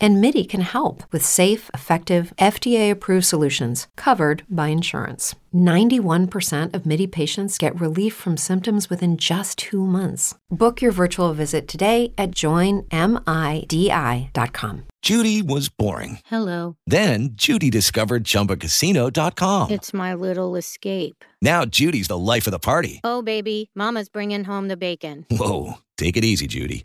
And MIDI can help with safe, effective, FDA approved solutions covered by insurance. 91% of MIDI patients get relief from symptoms within just two months. Book your virtual visit today at joinmidi.com. Judy was boring. Hello. Then Judy discovered ChumbaCasino.com. It's my little escape. Now Judy's the life of the party. Oh, baby, Mama's bringing home the bacon. Whoa, take it easy, Judy.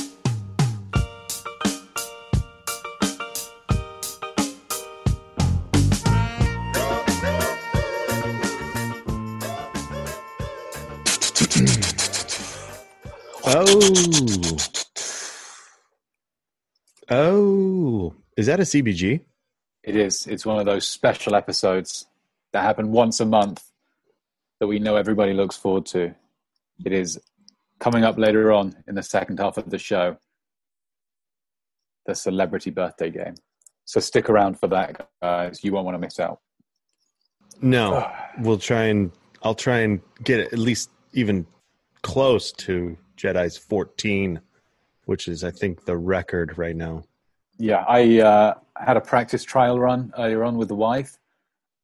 Oh. Oh. Is that a CBG? It is. It's one of those special episodes that happen once a month that we know everybody looks forward to. It is coming up later on in the second half of the show, the celebrity birthday game. So stick around for that, guys. You won't want to miss out. No. we'll try and I'll try and get it at least even close to Jedi's 14, which is I think the record right now. Yeah, I uh, had a practice trial run earlier on with the wife.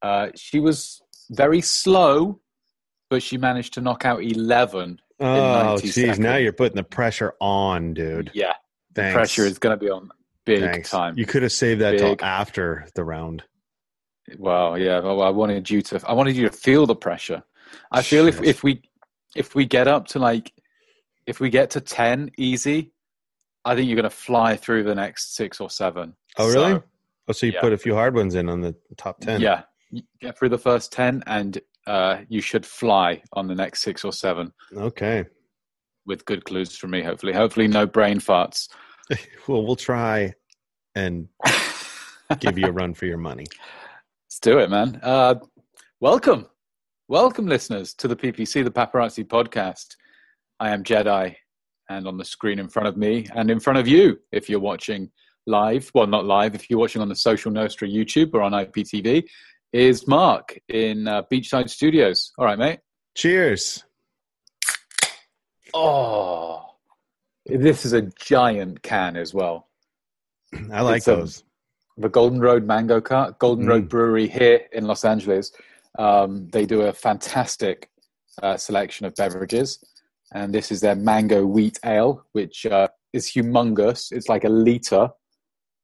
Uh, she was very slow, but she managed to knock out 11 in Oh, 90 geez, now you're putting the pressure on, dude. Yeah, the pressure is going to be on big Thanks. time. You could have saved that till after the round. Well, yeah. Well, I wanted you to. I wanted you to feel the pressure. I feel if if we if we get up to like if we get to ten easy, I think you're going to fly through the next six or seven. Oh, really? So, oh, so you yeah. put a few hard ones in on the top 10. yeah, you get through the first ten, and uh, you should fly on the next six or seven Okay. with good clues from me. Hopefully, hopefully no brain farts. Well, we'll try and give you a run for your money. Let's do it, man. Uh, welcome. Welcome, listeners, to the PPC, the Paparazzi podcast. I am Jedi, and on the screen in front of me and in front of you, if you're watching live, well, not live, if you're watching on the Social Nostra YouTube or on IPTV, is Mark in uh, Beachside Studios. All right, mate. Cheers. Oh, this is a giant can as well. I like It's, um, those. the Golden Road Mango Cart, Golden Mm. Road Brewery here in Los Angeles. Um, they do a fantastic uh, selection of beverages, and this is their mango wheat ale, which uh, is humongous. It's like a liter.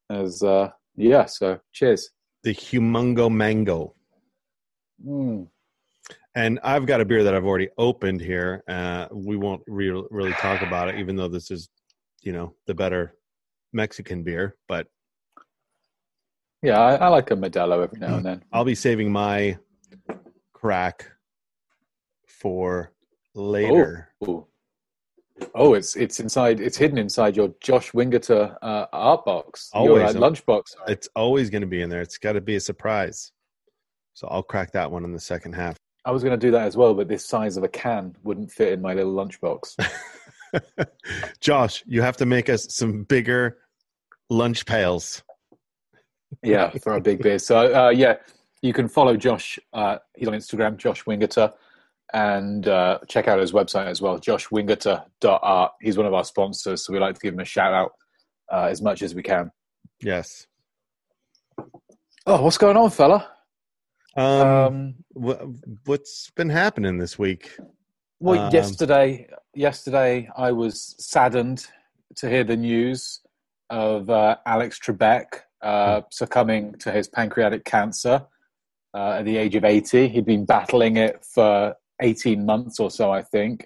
As uh, yeah, so cheers. The Humongo Mango. Mm. And I've got a beer that I've already opened here. Uh, we won't re- really talk about it, even though this is, you know, the better Mexican beer. But Yeah, I, I like a Modelo every now and then. I'll be saving my crack for later. Ooh. Oh, it's it's inside. It's hidden inside your Josh Wingerter uh, art box. your Always. uh, lunch box. It's always going to be in there. It's got to be a surprise. So I'll crack that one in the second half. I was going to do that as well, but this size of a can wouldn't fit in my little lunchbox. Josh, you have to make us some bigger lunch pails. yeah, for a big beer. So uh, yeah, you can follow Josh. Uh, he's on Instagram, Josh Wingerter, and uh, check out his website as well, joshwingerter.art. He's one of our sponsors, so we like to give him a shout out uh, as much as we can. Yes. Oh, what's going on, fella? Um, Um, wha- what's been happening this week? well, um, yesterday, yesterday I was saddened to hear the news of uh, Alex Trebek uh, succumbing to his pancreatic cancer uh, at the age of 80. He'd been battling it for 18 months or so, I think.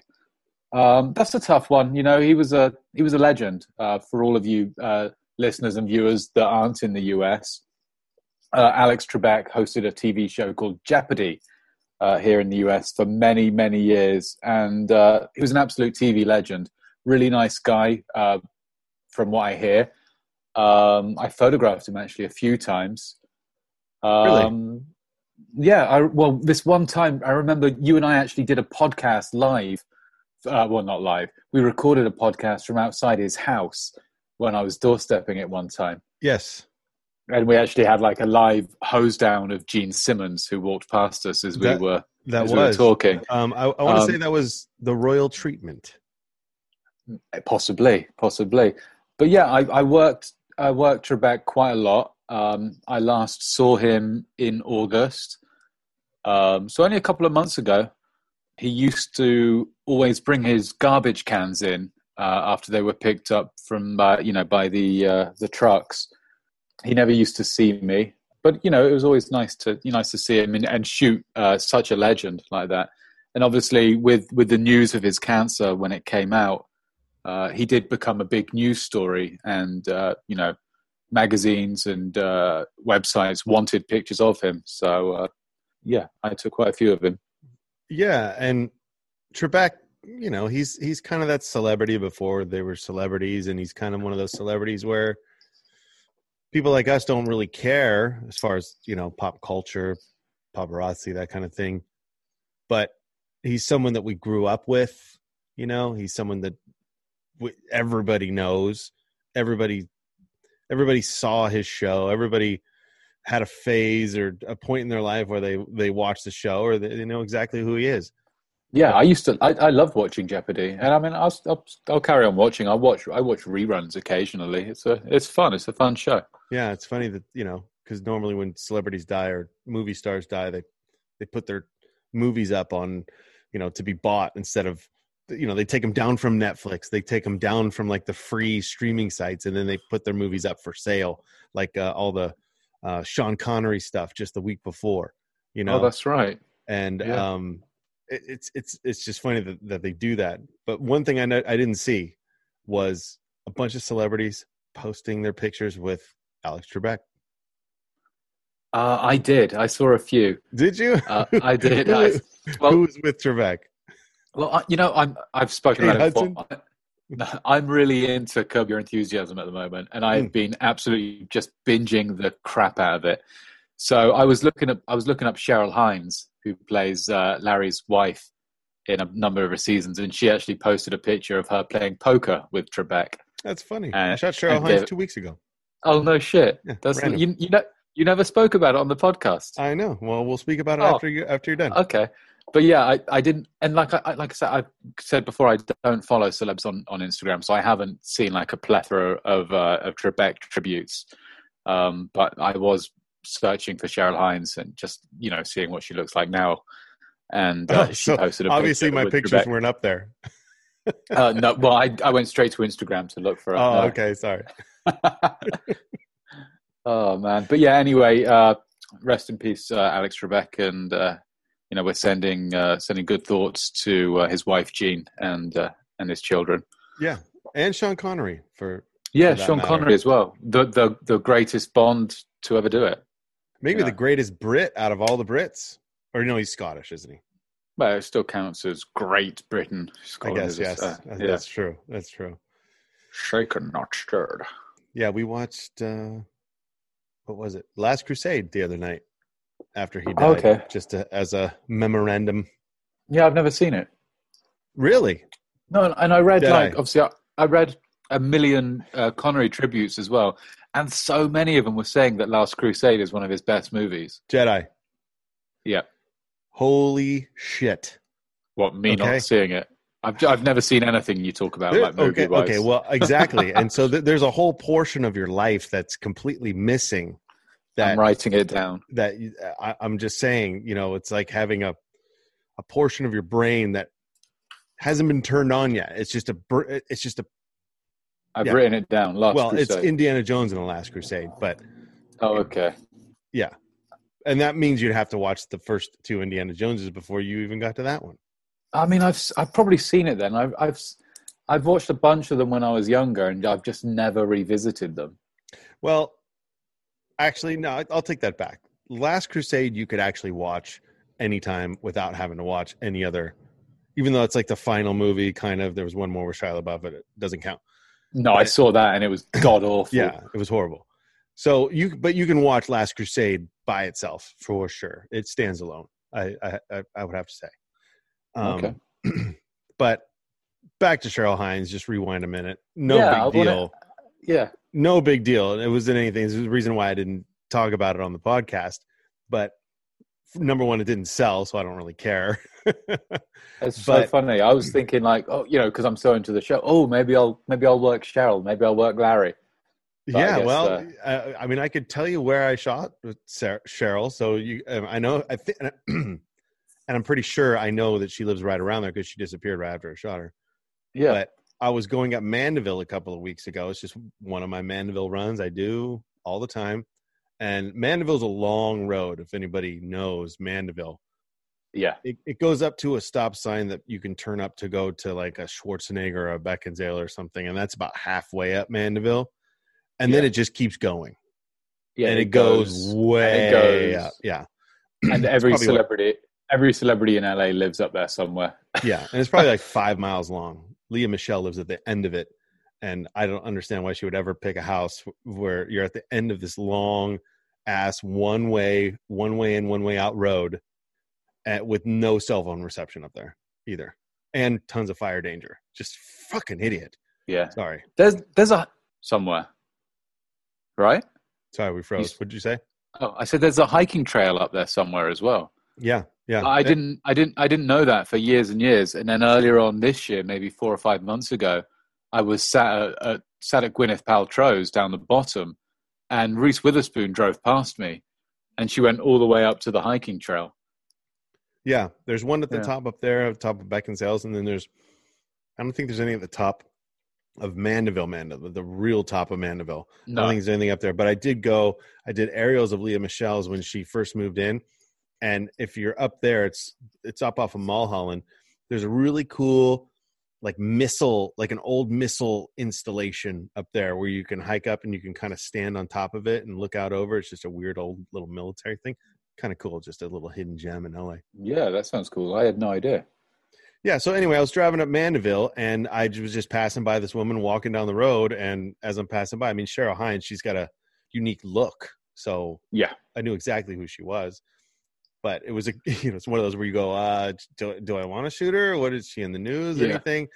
Um, that's a tough one. You know, he was a he was a legend uh, for all of you uh, listeners and viewers that aren't in the US. Uh, Alex Trebek hosted a TV show called Jeopardy uh, here in the US for many, many years, and uh, he was an absolute TV legend. really nice guy, uh, from what I hear. Um, I photographed him actually a few times. Um, Yeah, I, well, this one time I remember you and I actually did a podcast live. Uh, well, not live. We recorded a podcast from outside his house when I was doorstepping it one time Yes. and we actually had like a live hose down of Gene Simmons who walked past us as we That- were That as we were talking. Um, I, I want to Um, say that was the royal treatment. Possibly, possibly, but yeah, I, I worked I worked Trebek quite a lot. Um, I last saw him in August, um, so only a couple of months ago. He used to always bring his garbage cans in uh, after they were picked up from uh, you know by the uh, the trucks. He never used to see me, but you know it was always nice to you know, nice to see him and, and shoot uh, such a legend like that. And obviously, with with the news of his cancer when it came out, uh, he did become a big news story, and uh, you know, magazines and uh, websites wanted pictures of him. So uh, yeah, I took quite a few of him. Yeah, and Trebek, you know, he's he's kind of that celebrity before they were celebrities, and he's kind of one of those celebrities where people like us don't really care as far as you know pop culture, paparazzi, that kind of thing. But he's someone that we grew up with. You know, he's someone that everybody knows. Everybody, everybody saw his show. Everybody had a phase or a point in their life where they they watch the show or they, they know exactly who he is. Yeah, I used to. I, I love watching Jeopardy, and I mean, I'll, I'll I'll carry on watching. I watch I watch reruns occasionally. It's a it's fun. It's a fun show. Yeah, it's funny that you know because normally when celebrities die or movie stars die, they they put their movies up on you know to be bought instead of you know they take them down from Netflix, they take them down from like the free streaming sites, and then they put their movies up for sale, like uh, all the uh, Sean Connery stuff just the week before. You know, Oh, that's right. and Yeah. um it, it's it's it's just funny that, that they do that but one thing i know i didn't see was a bunch of celebrities posting their pictures with alex trebek Uh, I did. I saw a few. did you Uh, I did. I- well- who was with trebek Well, I, you know, I'm I've spoken about it before. I'm really into Curb Your Enthusiasm at the moment, and I've Mm. been absolutely just binging the crap out of it. So I was looking up, I was looking up Cheryl Hines, who plays uh, Larry's wife in a number of her seasons, and she actually posted a picture of her playing poker with Trebek. that's funny i Uh, shot cheryl hines two weeks ago Oh no, shit! Yeah, That's you. You know, you never spoke about it on the podcast. i know well we'll speak about it Oh. after you after you're done Okay, but yeah, I, I didn't, and like I like I said, I said before, I don't follow celebs on, on Instagram, so I haven't seen like a plethora of uh, of Trebek tributes. Um, but I was searching for Cheryl Hines and just you know seeing what she looks like now, and uh, Oh, she so posted a obviously my pictures Trebek. weren't up there Uh, no, well, I I went straight to Instagram to look for it. oh No. okay sorry oh man, but yeah. Anyway, uh, rest in peace, uh, Alex Trebek, and uh, you know we're sending uh, sending good thoughts to uh, his wife Jean and uh, and his children. yeah and sean connery for Yeah, For Sean matter. Connery as well. The the the greatest Bond to ever do it. maybe Yeah. the greatest brit out of all the brits or no he's scottish isn't he Well, it still counts as Great Britain. I Scotland guess is, yes. uh, That's- yeah. That's true. That's true. Shaken, not stirred. Yeah, we watched uh what was it? Last Crusade the other night after he died. Okay. Just to, as a memorandum. Yeah, I've never seen it. Really? No, and I read Did like I? obviously I, I read a million uh, Connery tributes as well, and so many of them were saying that Last Crusade is one of his best movies. Jedi. Yeah. Holy shit. What me Okay. not seeing it? I've I've never seen anything you talk about There- like movie okay, wise. okay, well, exactly. and so th- there's a whole portion of your life that's completely missing that I'm writing it down. that I, I'm just saying, you know, it's like having a a portion of your brain that hasn't been turned on yet. It's just a it's just a I've Yeah. written it down. Last well, Crusade. it's Indiana Jones and the Last Crusade, but oh, okay. yeah, and that means you'd have to watch the first two Indiana Joneses before you even got to that one. I mean, I've I've probably seen it then. I've I've I've watched a bunch of them when I was younger, and I've just never revisited them. Well, actually, no, I'll take that back. Last Crusade, you could actually watch anytime without having to watch any other even though it's like the final movie, kind of. There was one more with Shia LaBeouf, but it doesn't count. No, I saw that and it was god awful. Yeah, it was horrible. So you, but you can watch Last Crusade by itself for sure. It stands alone. I, I, I- would have to say. Um, Okay. but back to Cheryl Hines. Just rewind a minute. No Yeah, big wanna- deal. Yeah. No big deal. It wasn't anything. This is the reason why I didn't talk about it on the podcast. But number one, it didn't sell, so I don't really care. It's so But- funny. I was thinking like, oh, you know, because I'm so into the show. Oh, maybe I'll maybe I'll work Cheryl. Maybe I'll work Larry. But I yeah, guess, well, uh, I, I mean, I could tell you where I shot with Sarah, Cheryl. So you, um, I know, I think, and I'm pretty sure I know that she lives right around there because she disappeared right after I shot her. Yeah. But I was going up Mandeville a couple of weeks ago. It's just one of my Mandeville runs I do all the time. And Mandeville's a long road. If anybody knows Mandeville, yeah. it, it goes up to a stop sign that you can turn up to go to like a Schwarzenegger or a Beckinsale or something, and that's about halfway up Mandeville, and then it just keeps going, Yeah. and it, goes, way goes- up. Yeah, and every probably what- celebrity every celebrity in LA lives up there somewhere. yeah, and it's probably like five miles long. Lea Michele lives at the end of it, and I don't understand why she would ever pick a house where you're at the end of this long ass one way, one way in, one way out road, at, with no cell phone reception up there either, and tons of fire danger. Just fucking idiot. Yeah. Sorry, There's there's a somewhere. Right? sorry, we froze. What did you say? Oh, I said there's a hiking trail up there somewhere as well. Yeah, yeah. I didn't I didn't I didn't know that for years and years. And then earlier on this year, maybe four or five months ago, I was sat at, at sat at Gwyneth Paltrow's down the bottom and Reese Witherspoon drove past me and she went all the way up to the hiking trail. Yeah, there's one at the Yeah. top up there, at the top of Beckinsales, and then there's I don't think there's any at the top of Mandeville, Mandeville, the real top of Mandeville. I No. don't think there's anything up there. But I did go, I did aerials of Lea Michele's when she first moved in. And if you're up there, it's it's up off of Mulholland. There's a really cool like missile, like an old missile installation up there where you can hike up and you can kind of stand on top of it and look out over. It's just a weird old little military thing. Kind of cool, just a little hidden gem in LA. Yeah, that sounds cool. I had no idea. Yeah. So anyway, I was driving up Mandeville and I was just passing by this woman walking down the road. And as I'm passing by, I mean, Cheryl Hines, she's got a unique look. So Yeah. I knew exactly who she was. But it was a, you know, it's one of those where you go, uh, do, do I want to shoot her? What is she in the news? Yeah. Anything?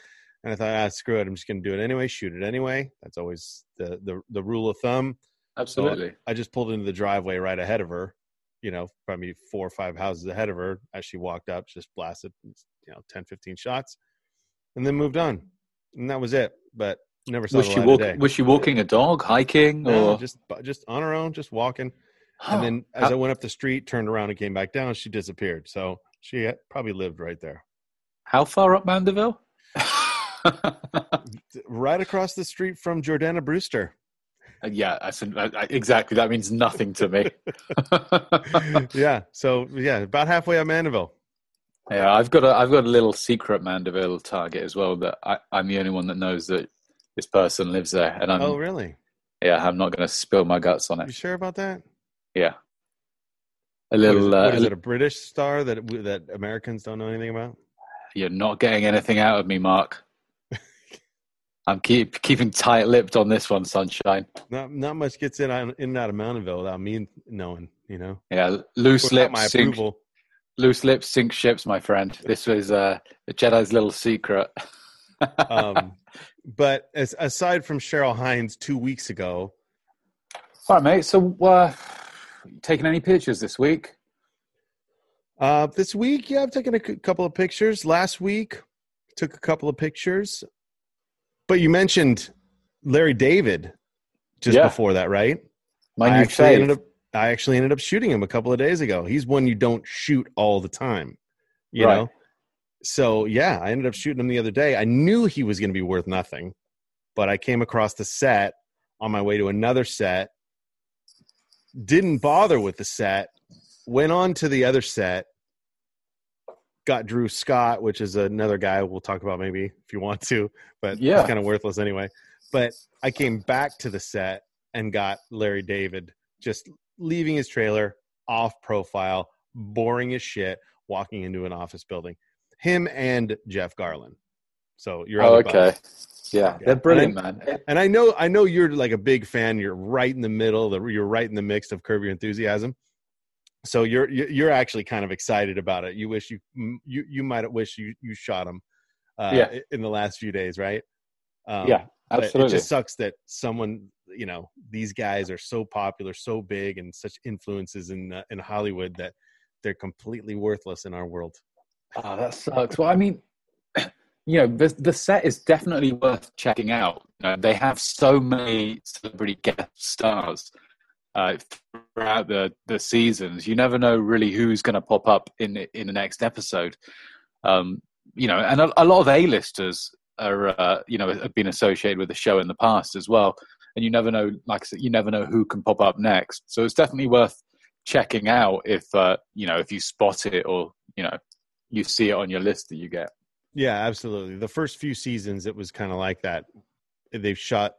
And I thought, ah, screw it. I'm just going to do it anyway. Shoot it anyway. That's always the, the, the rule of thumb. So Absolutely. I just pulled into the driveway right ahead of her, you know, probably four or five houses ahead of her as she walked up, just blasted, you know, 10, 15 shots and then moved on. And that was it. But never saw was she walk, day. was she walking a dog, hiking No, or just, just on her own, just walking. And then as I went up the street, turned around and came back down, she disappeared. So she probably lived right there. how far up Mandeville? Right across the street from Jordana Brewster. Uh, yeah, I, I, I- exactly. That means nothing to me. yeah. So yeah, about halfway up Mandeville. Yeah, I've got a I've got a little secret Mandeville target as well that I, I'm the only one that knows that this person lives there, and I'm oh, really? yeah I'm not going to spill my guts on it. You sure about that? Yeah, a What is, little. it, what uh, is it? A British star that that Americans don't know anything about? You're not getting anything out of me, Mark. I'm keep keeping tight lipped on this one, sunshine. Not not much gets in on- in and out of Mountainville without me knowing. You know, Yeah, loose without my lips, sink, approval. loose lips sink ships, my friend. This was uh, the Jedi's little secret. Um, but as, aside from Cheryl Hines two weeks ago, All right, mate. So, uh, taking any pictures this week? uh, this week, yeah, I've taken a c- couple of pictures. Last week, took a couple of pictures. But you mentioned Larry David just Yeah. before that, right? My I actually fave. ended up I actually ended up shooting him a couple of days ago. He's one you don't shoot all the time, you Right. know. So yeah, I ended up shooting him the other day. I knew he was going to be worth nothing, but I came across the set on my way to another set. Didn't bother with the set. Went on to the other set. Got Drew Scott, which is another guy we'll talk about maybe if you want to, but Yeah. he's kind of worthless anyway. But I came back to the set and got Larry David just leaving his trailer off profile, boring as shit, walking into an office building. him and Jeff Garlin. So you're oh, okay. Yeah, yeah, they're brilliant, and man. And I know, I know you're like a big fan. You're right in the middle. The, you're right in the mix of Curb Your Enthusiasm. So you're you're actually kind of excited about it. You wish you you you might wish you you shot him, uh, yeah. in the last few days, right? Um, yeah, absolutely. It just sucks that someone you know these guys are so popular, so big, and such influences in uh, in Hollywood that they're completely worthless in our world. Oh, that sucks. Well, I mean, you know, the the set is definitely worth checking out. You know, they have so many celebrity guest stars uh, throughout the the seasons. You never know really who's going to pop up in in the next episode. Um, you know, and a, a lot of A-listers are uh, you know have been associated with the show in the past as well. And you never know, like I said, you never know who can pop up next. So it's definitely worth checking out if uh, you know if you spot it or you know you see it on your list that you get. Yeah, absolutely. The first few seasons, it was kind of like that. They've shot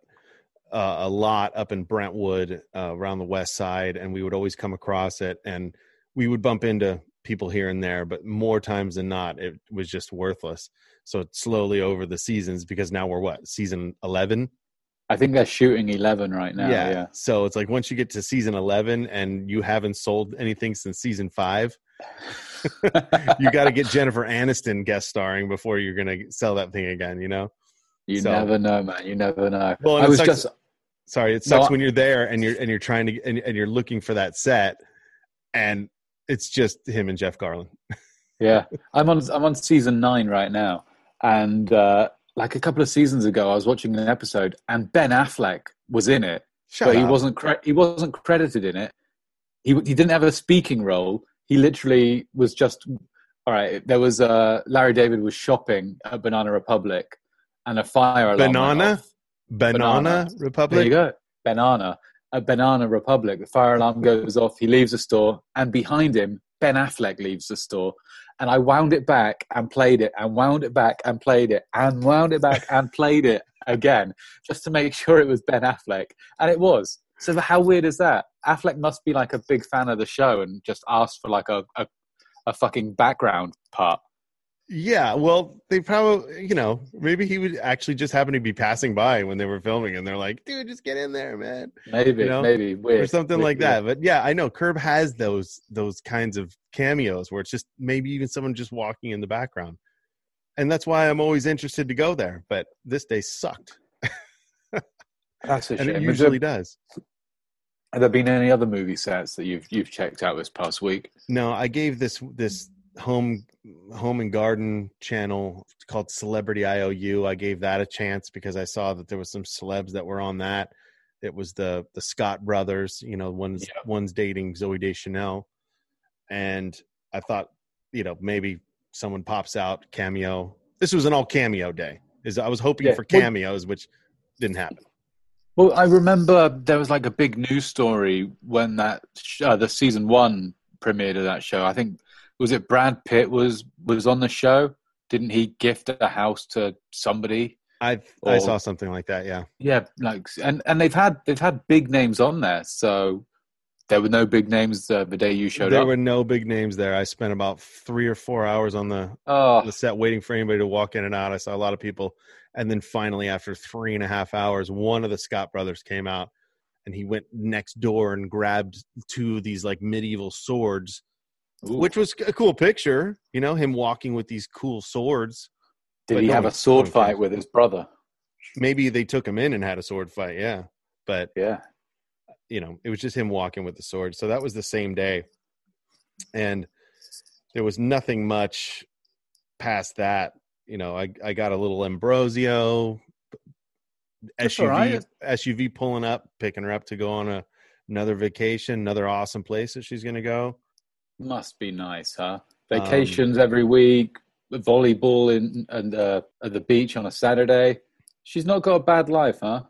uh, a lot up in Brentwood, uh, around the west side, and we would always come across it, and we would bump into people here and there, but more times than not, it was just worthless. So slowly over the seasons, because now we're what season eleven. I think they're shooting eleven right now. Yeah. yeah. So it's like once you get to season eleven and you haven't sold anything since season five, you got to get Jennifer Aniston guest starring before you're going to sell that thing again. You know. You so, never know, man. You never know. Well, I was sucks, just sorry. It sucks no, when you're there and you're and you're trying to and, and you're looking for that set, and it's just him and Jeff Garlin. yeah, I'm on I'm on season nine right now, and uh, like a couple of seasons ago, I was watching an episode, and Ben Affleck was in it, Shut but up. he wasn't cre- he wasn't credited in it. He he didn't have a speaking role he literally was just all right. There was uh, Larry David was shopping at Banana Republic, and a fire alarm. Banana, Banana, Banana Republic. There you go. Banana. At Banana Republic, the fire alarm goes off. He leaves the store, and behind him, Ben Affleck leaves the store. And I wound it back and played it, and wound it back and played it, and wound it back and played it again, just to make sure it was Ben Affleck. And it was. So how weird is that? Affleck must be like a big fan of the show and just asked for like a, a, a fucking background part. Yeah, well, they probably, you know, maybe he would actually just happen to be passing by when they were filming, and they're like, "Dude, just get in there, man." Maybe, you know? maybe weird. or something weird, like that. But yeah, I know Curb has those those kinds of cameos where it's just maybe even someone just walking in the background, and that's why I'm always interested to go there. But this day sucked. That's a shame. It usually there, does. Have there been any other movie sets that you've you've checked out this past week? No, I gave this this home home and garden channel called Celebrity IOU. I gave that a chance because I saw that there was some celebs that were on that. It was the the Scott brothers, you know, one's yeah. one's dating Zooey Deschanel, and I thought, you know, maybe someone pops out cameo. This was an all cameo day. Is I was hoping yeah. for cameos, which didn't happen. Well, I remember there was like a big news story when that uh, the season one premiered of that show. I think was it Brad Pitt was was on the show. Didn't he gift a house to somebody? I I saw something like that. Yeah, yeah. Like and and they've had they've had big names on there. So there were no big names uh, the day you showed there up. There were no big names there. I spent about three or four hours on the, oh. the set waiting for anybody to walk in and out. I saw a lot of people and then finally, after three and a half hours, one of the Scott brothers came out and he went next door and grabbed two of these like medieval swords, Ooh. which was a cool picture. You know, him walking with these cool swords. Did he no have a sword fight with his brother? Maybe they took him in and had a sword fight. Yeah. But, yeah, you know, it was just him walking with the sword. So that was the same day. And there was nothing much past that you know, I I got a little Ambrosio SUV right. SUV pulling up, picking her up to go on a another vacation, another awesome place that she's going to go. Must be nice, huh? Vacations um, every week, volleyball in and uh, at the beach on a Saturday. She's not got a bad life, huh?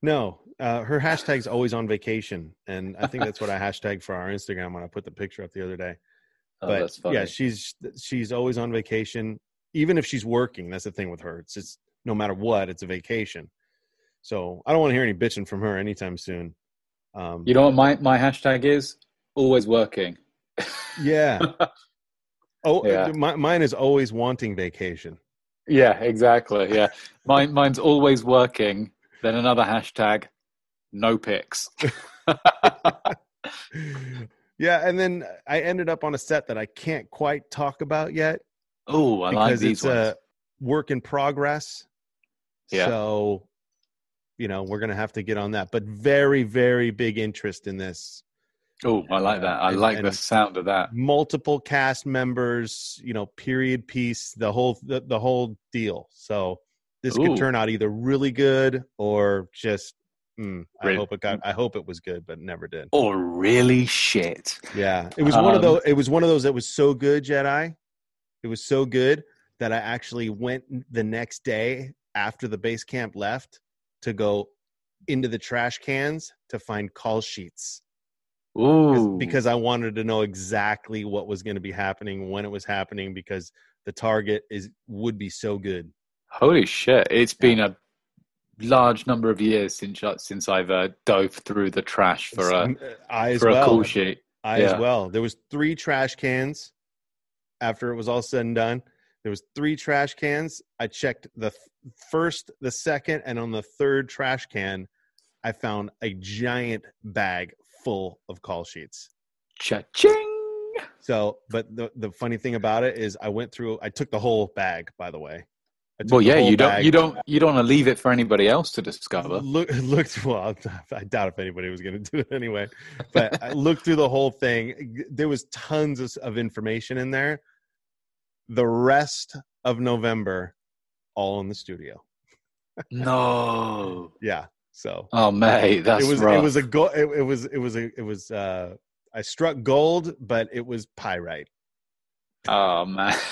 No, uh, her hashtag's always on vacation, and I think that's what I hashtag for our Instagram when I put the picture up the other day. Oh, but yeah, she's she's always on vacation even if she's working, that's the thing with her. It's just no matter what, it's a vacation. So I don't want to hear any bitching from her anytime soon. Um, you know what my, my hashtag is? Always working. yeah. Oh, Yeah. my, mine is always wanting vacation. Yeah, exactly. Yeah, mine mine's always working. Then another hashtag, no pics. yeah, and then I ended up on a set that I can't quite talk about yet Oh, I like because these it's ones. a work in progress. Yeah. So, you know, we're gonna have to get on that. But very, very big interest in this. Oh, I like that. I and- like the sound of that. Multiple cast members, you know, period piece, the whole the, the whole deal. So this Ooh. could turn out either really good or just. mm, I hope it got. I hope it was good, but never did. Or really shit. Yeah, it was one of Um, those. It was one of those that was so good, Jedi. It was so good that I actually went the next day after the base camp left to go into the trash cans to find call sheets Ooh, because I wanted to know exactly what was going to be happening when it was happening because the target is would be so good. holy shit! It's been a large number of years since I- since I've uh, dove through the trash for a I as for well. a call sheet. I Yeah. as well. There was three trash cans after it was all said and done. There was three trash cans. I checked the th- first, the second, and on the third trash can, I found a giant bag full of call sheets. Cha-ching! So, but the the funny thing about it is, I went through. I took the whole bag, by the way. Well, yeah, you don't you don't you don't want to leave it for anybody else to discover. Look, looked well. I doubt if anybody was going to do it anyway. But I looked through the whole thing. There was tons of, of information in there. The rest of November, all in the studio. No. Yeah. So Oh, mate, that's it was rough. it was a go. It, it was it was a it was. uh I struck gold, but it was pyrite. Oh man.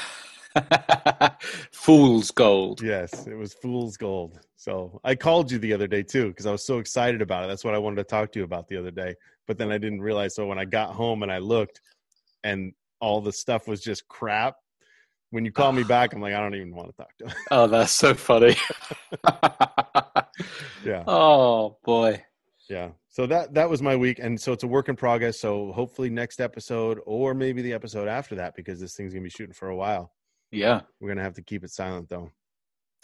Fool's gold. Yes, it was fool's gold. So I called you the other day too because I was so excited about it. That's what I wanted to talk to you about the other day. But then I didn't realize. So when I got home and I looked, and all the stuff was just crap. When you call me back, I'm like, I don't even want to talk to him. Oh, that's so funny. yeah, oh boy. yeah. So that that was my week, and so it's a work in progress. So hopefully next episode, or maybe the episode after that, because this thing's gonna be shooting for a while. Yeah, We're gonna have to keep it silent though.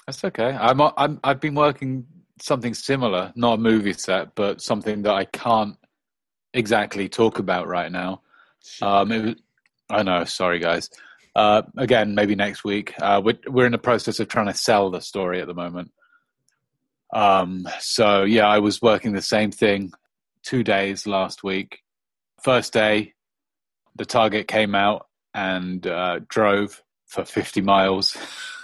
that's okay. I'm I'm I've been working something similar, not a movie set, but something that I can't exactly talk about right now. Um, it was, I know. Sorry, guys. Uh, again, maybe next week. Uh, we're we're in the process of trying to sell the story at the moment. Um, so yeah, I was working the same thing two days last week. First day, the target came out and uh, drove for 50 miles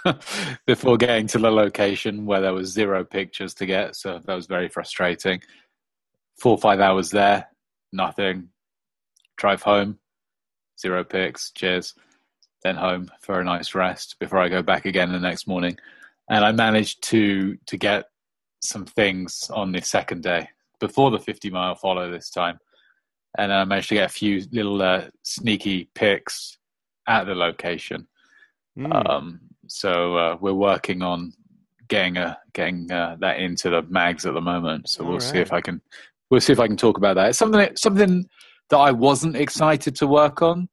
before getting to the location where there was zero pictures to get. So that was very frustrating. Four or five hours there, nothing. Drive home, zero pics. Cheers. Then home for a nice rest before I go back again the next morning. And I managed to to get some things on the second day before the 50 mile follow this time. And I managed to get a few little uh, sneaky pics at the location. Mm. Um, so uh, we're working on getting a getting uh, that into the mags at the moment. So we'll All see if I can we'll see if I can talk about that. It's something something that I wasn't excited to work on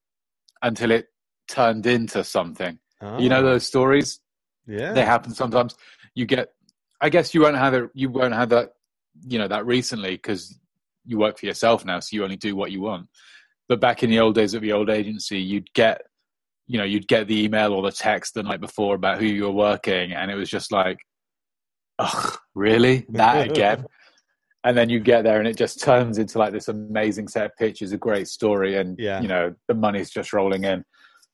until it turned into something. You know Oh, those stories yeah. they happen sometimes. You get, I guess you won't have it. You won't have that, you know, that recently because you work for yourself now, so you only do what you want. But back in the old days of the old agency, you'd get, you know, you'd get the email or the text the night before about who you were working, and it was just like, ugh, really that again. And then you get there, and it just turns into like this amazing set of pictures, a great story, and Yeah. you know the money's just rolling in.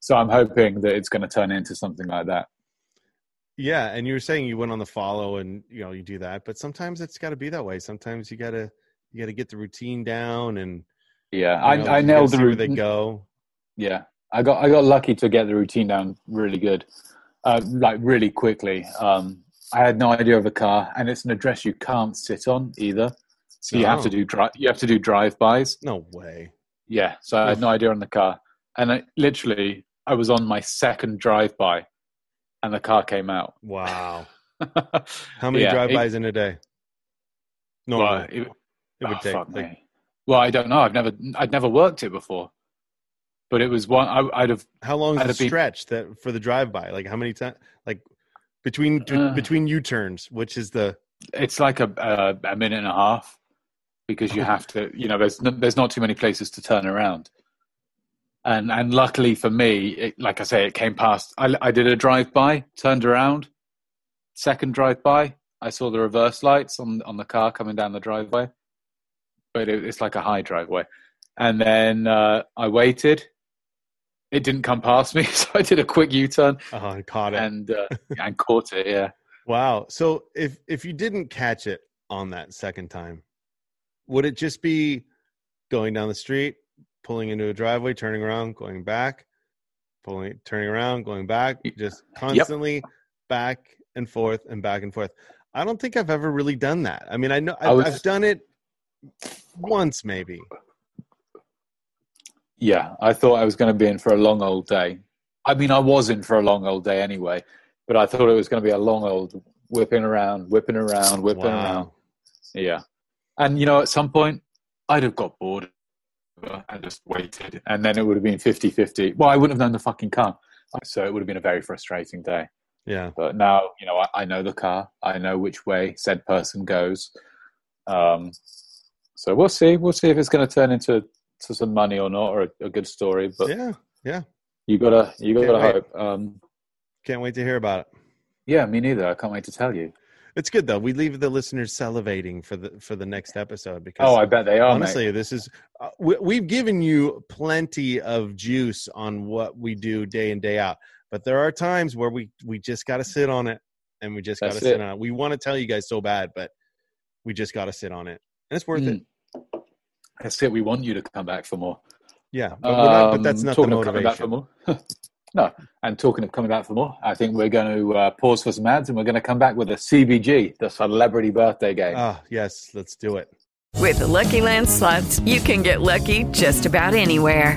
So I'm hoping that it's going to turn into something like that. Yeah, and you were saying you went on the follow and you know you do that, but sometimes it's got to be that way. Sometimes you gotta you gotta get the routine down and Yeah, you know, I, I nailed the where they go. Yeah, I got I got lucky to get the routine down really good, uh, like really quickly. Um, I had no idea of a car, and it's an address you can't sit on either. So you have Oh. to do drive. You have to do drive bys. No way. Yeah, so I had no idea on the car, and I, literally I was on my second drive by, and the car came out. Wow. How many Yeah, drive-bys in a day? No, Well, it, it- would Oh, take. fuck like, me. Well, I don't know. I've never I'd never worked it before. But it was one I, I'd have How long is the have been- stretch that for the drive by? Like how many times? Like between Uh. between U turns, which is the it's like a, a a minute and a half because you have to you know there's no, there's not too many places to turn around and and luckily for me it, like i say it came past I, I did a drive by turned around second drive by i saw the reverse lights on on the car coming down the driveway but it, it's like a high driveway and then uh, i waited it didn't come past me so i did a quick u-turn oh, I caught it. and uh, and caught it yeah Wow. So if if you didn't catch it on that second time, would it just be going down the street, pulling into a driveway, turning around, going back, pulling, turning around, going back, just constantly back and forth and back and forth? I don't think I've ever really done that. I mean, I know I I've, was- I've done it once, maybe. Yeah, I thought I was going to be in for a long old day. I mean, I was in for a long old day anyway, but I thought it was going to be a long old whipping around, whipping around, whipping around. Yeah. And, you know, at some point, I'd have got bored and just waited, and then it would have been 50 50. Well, I wouldn't have known the fucking car. So it would have been a very frustrating day. Yeah. But now, you know, I, I know the car, I know which way said person goes. Um, so we'll see. We'll see if it's going to turn into to some money or not, or a, a good story. But Yeah. Yeah. you gotta, you gotta wait. hope. Um, Can't wait to hear about it. yeah, me neither. I can't wait to tell you. It's good though. We leave the listeners salivating for the for the next episode because Oh, I bet they are. honestly mate. this is uh, we, we've given you plenty of juice on what we do day in day out but there are times where we we just got to sit on it and we just got to sit it. on it we want to tell you guys so bad but we just got to sit on it and it's worth it Mm. That's it. We want you to come back for more. yeah but, we're not, but that's Um, not the talking of coming back for more. no, and talking of coming back for more, I think we're going to uh, pause for some ads, and we're going to come back with a CBG, the Celebrity Birthday Game. ah yes let's do it With the Lucky Land slots, you can get lucky just about anywhere.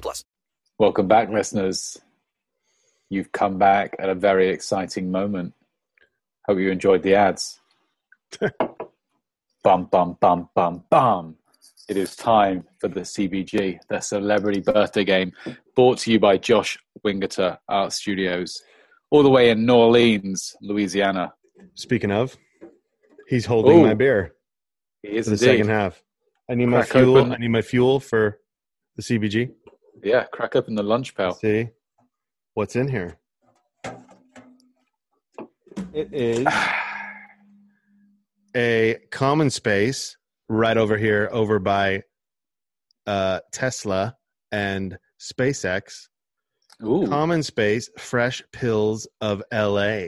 plus. Welcome back, listeners. You've come back at a very exciting moment. Hope you enjoyed the ads. bum, bum, bum, bum, bum. It is time for the CBG, the Celebrity Birthday Game, brought to you by Josh Wingerter Art Studios, all the way in New Orleans, Louisiana. speaking of he's holding Ooh. my beer He is for the indeed. second half i need my Crack fuel open. i need my fuel for the cbg Yeah, crack open the lunch pail. see what's in here. It is a common space right over here, over by uh, Tesla and SpaceX. Ooh, Common space, fresh pills of LA.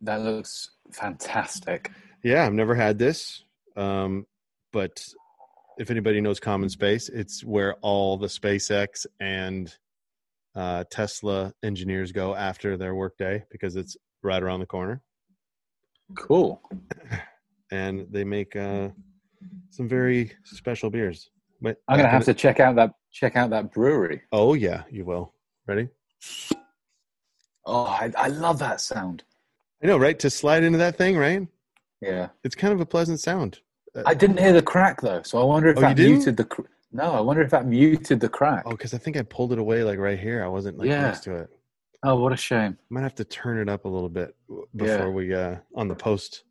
that looks fantastic. Yeah, I've never had this, um, but if anybody knows Common Space, it's where all the SpaceX and uh, Tesla engineers go after their workday because it's right around the corner, Cool. and they make uh, some very special beers. Wait, I'm gonna have to check out that check out that brewery. Oh yeah, you will. Ready? Oh, I, I love that sound. I know, right? To slide into that thing, right? Yeah, It's kind of a pleasant sound. I didn't hear the crack though, so I wonder if Oh, you that muted the. Cr- no, I wonder if that muted the crack. Oh, because I think I pulled it away like right here. I wasn't like Yeah. next to it. Oh, what a shame. I might have to turn it up a little bit before Yeah. we uh on the post.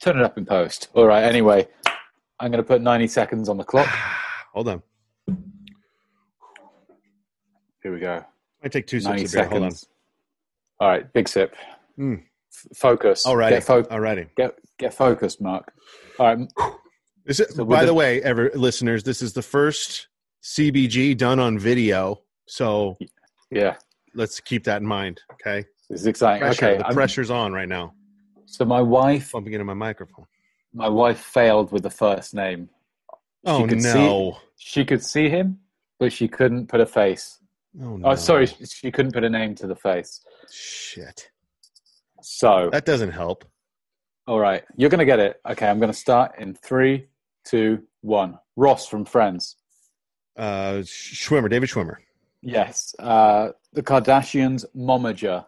Turn it up in post. All right. Anyway, I'm going to put 90 seconds on the clock. Hold on. Here we go. I take two sips 90 of beer. Hold on. seconds. All right, big sip. Mm. F- focus. Alrighty. Get, fo- Alrighty. get get focused, Mark. All right. Is, So by the the- way, ever listeners, this is the first CBG done on video. So Yeah, let's keep that in mind. Okay. this is exciting. Pressure, okay, the I'm- pressure's on right now. so my wife, Bumping into my microphone. my wife failed with the first name. Oh see- no. She could see him, but she couldn't put a face. Oh no. Oh, sorry, she couldn't put a name to the face. Shit. So, That doesn't help. all right, you're going to get it. Okay, I'm going to start in three, two, one. Ross from Friends. Uh, Schwimmer, David Schwimmer. Yes. Uh, the Kardashians' momager.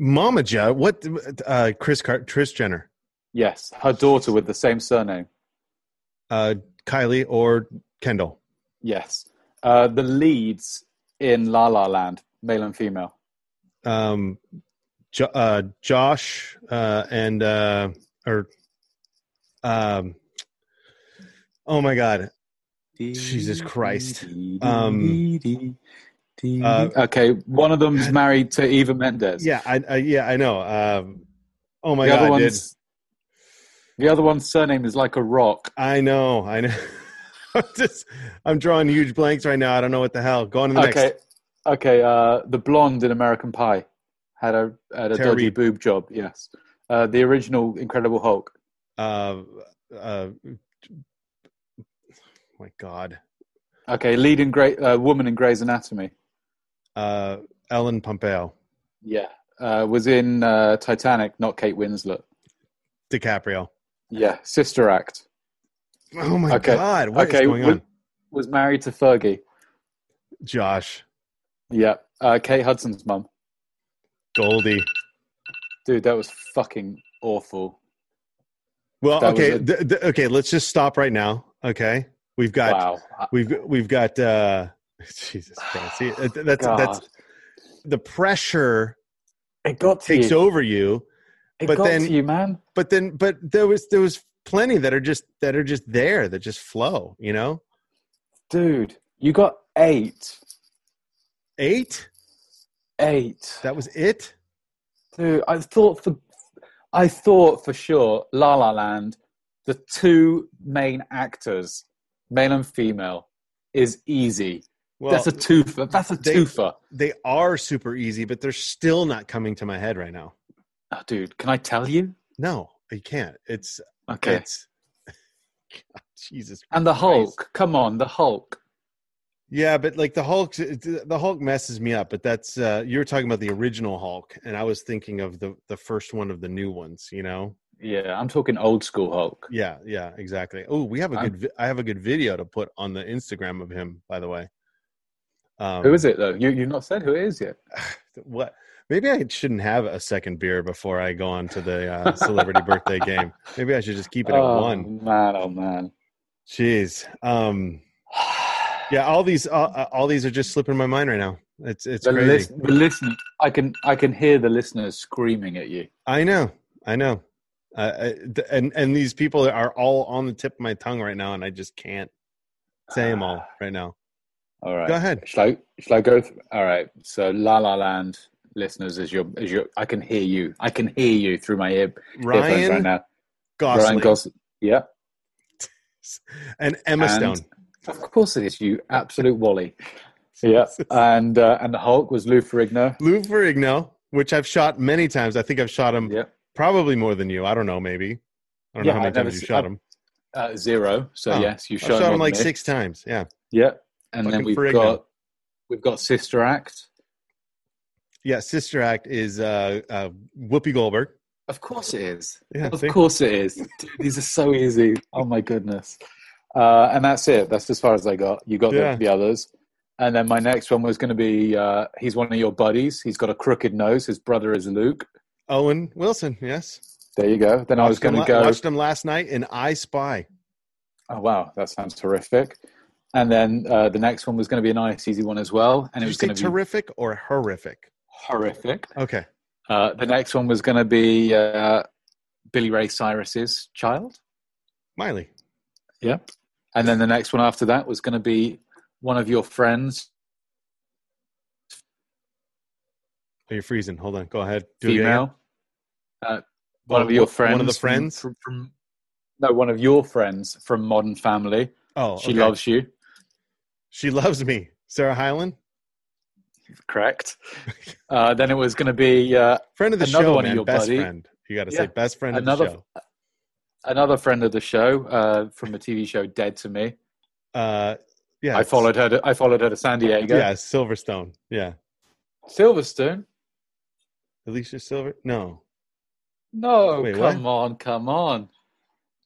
Momaja, what? Uh, Chris Car- Kris Jenner, Yes, her daughter with the same surname. uh, Kylie or Kendall. Yes. Uh, the leads in La La Land, male and female. Um, jo- uh, Josh uh, and uh, or um, oh my God, Jesus Christ. Um, uh, okay, one of them's married to Eva Mendes. yeah, I, I yeah I know. Um, oh my the other God, one's the other one's surname is like a rock. I know, I know. I'm just I'm drawing huge blanks right now. I don't know what the hell. Go on to the Okay, next. okay. Uh, the blonde in American Pie had a had a Tara dodgy Reid. boob job. Yes. Uh, the original Incredible Hulk. Uh, uh, my God. Okay, leading great uh, woman in Grey's Anatomy. Uh, Ellen Pompeo, Yeah, uh, was in uh, Titanic, not Kate Winslet. DiCaprio. Yeah, Sister Act. Oh my Okay. God, what is okay, going on? was married to Fergie. Josh, Yeah, uh, Kate Hudson's mum. Goldie. Dude, that was fucking awful. Well, That okay, a- th- th- okay. Let's just stop right now. Okay, we've got wow. we've we've got. uh Jesus Christ, See, that's God. that's the pressure it got takes you. over you. It but got then- to you, man. But then, but there was there was plenty that are just that are just there that just flow. You know, Dude, you got eight. eight. Eight. That was it. Dude, I thought for I thought for sure La La Land, the two main actors, male and female, is easy. Well, That's a twofer. That's a they- twofer. they are super easy, but they're still not coming to my head right now. Oh, dude, can I tell you? No, you can't. It's Okay. it's God, Jesus. And the Christ. Hulk. Come on, the Hulk. Yeah, but like the Hulk, the Hulk messes me up. But that's uh you were talking about the original Hulk, and I was thinking of the the first one of the new ones. You know? Yeah, I'm talking old school Hulk. Yeah, yeah, exactly. Oh, we have a I'm- good. I have a good video to put on the Instagram of him. By the way, um, Who is it though? You you've not said who it is yet. What? Maybe I shouldn't have a second beer before I go on to the uh, celebrity birthday game. Maybe I should just keep it at oh one. man, oh man. Jeez. Um, yeah, all these, all, all these are just slipping my mind right now. It's it's the, crazy. the listen, I can I can hear the listeners screaming at you. I know, I know, uh, and and these people are all on the tip of my tongue right now, and I just can't say them all right now. All right. Go ahead. Shall I, shall I go? Th- All right. So La La Land listeners, as your as your, I can hear you. I can hear you through my ear Ryan right now. Gosling Ryan Gosling. Yeah. and Emma And- Stone. Of course it is. You absolute Wally. Yeah. And uh, and the Hulk was Lou Ferrigno. Lou Ferrigno, which I've shot many times. I think I've shot him Yeah. probably more than you. I don't know, maybe. I don't Yeah, know how many I've times you shot I've- him. Uh, zero. So Oh, yes, you shot, shot him like me. six times. Yeah. Yeah. And then we've Ferrigno. got we've got Sister Act. Yeah. Sister Act is uh, uh, Whoopi Goldberg. Of course it is. Yeah, of see? course it is. Dude, these are so easy. Oh my goodness. Uh, and that's it. That's as far as I got. You got Yeah. the, the others. And then my next one was going to be uh, he's one of your buddies. He's got a crooked nose. His brother is Luke. Owen Wilson. Yes. There you go. Then I was going to go. Watched him last night in I Spy. Oh, wow. That sounds terrific. And then uh, the next one was going to be a nice, easy one as well. And Did it was going to be terrific or horrific? horrific. Okay. Uh, the next one was going to be uh, Billy Ray Cyrus's child. Miley. Yep. And then the next one after that was going to be one of your friends. Are you're freezing. Hold on. Go ahead. Do it again. female. Uh, one Oh, of your friends. one of the friends? From, from, no, one of your friends from Modern Family. Oh, she okay. loves you. She loves me. Sarah Hyland, Correct. Uh, then it was going to be uh, friend of the Another show, one of your best buddy. friend. You got to Yeah. say best friend Another- of the show. Another friend of the show uh, from the TV show Dead to Me. Uh, yeah, I followed her. To, I followed her to San Diego. Yeah, Silverstone. Yeah, Silverstone. Alicia Silver. No, No, Wait, come on, come on.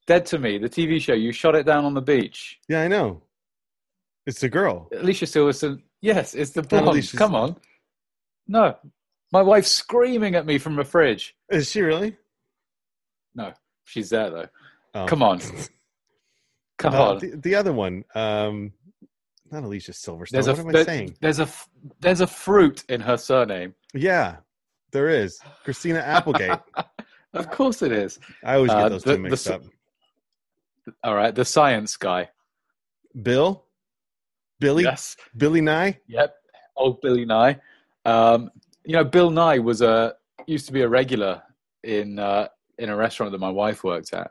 Dead to Me, the TV show. You shot it down on the beach. yeah, I know. It's the girl. Alicia Silverstone. Yes, it's the blonde. Come on. No, my wife's screaming at me from the fridge. Is she really? No, she's there though. Oh. Come on, come Uh, on. The, the other one. Um, not Alicia Silverstone. There's what a am I saying? there's a there's a fruit in her surname. Yeah, there is Christina Applegate. Of course it is. I always get Uh, those the- two mixed s- up. All right, the science guy. Bill, Billy, Yes. Billy Nye. Yep. Old Billy Nye. Um, you know, Bill Nye was a used to be a regular in uh, in a restaurant that my wife worked at.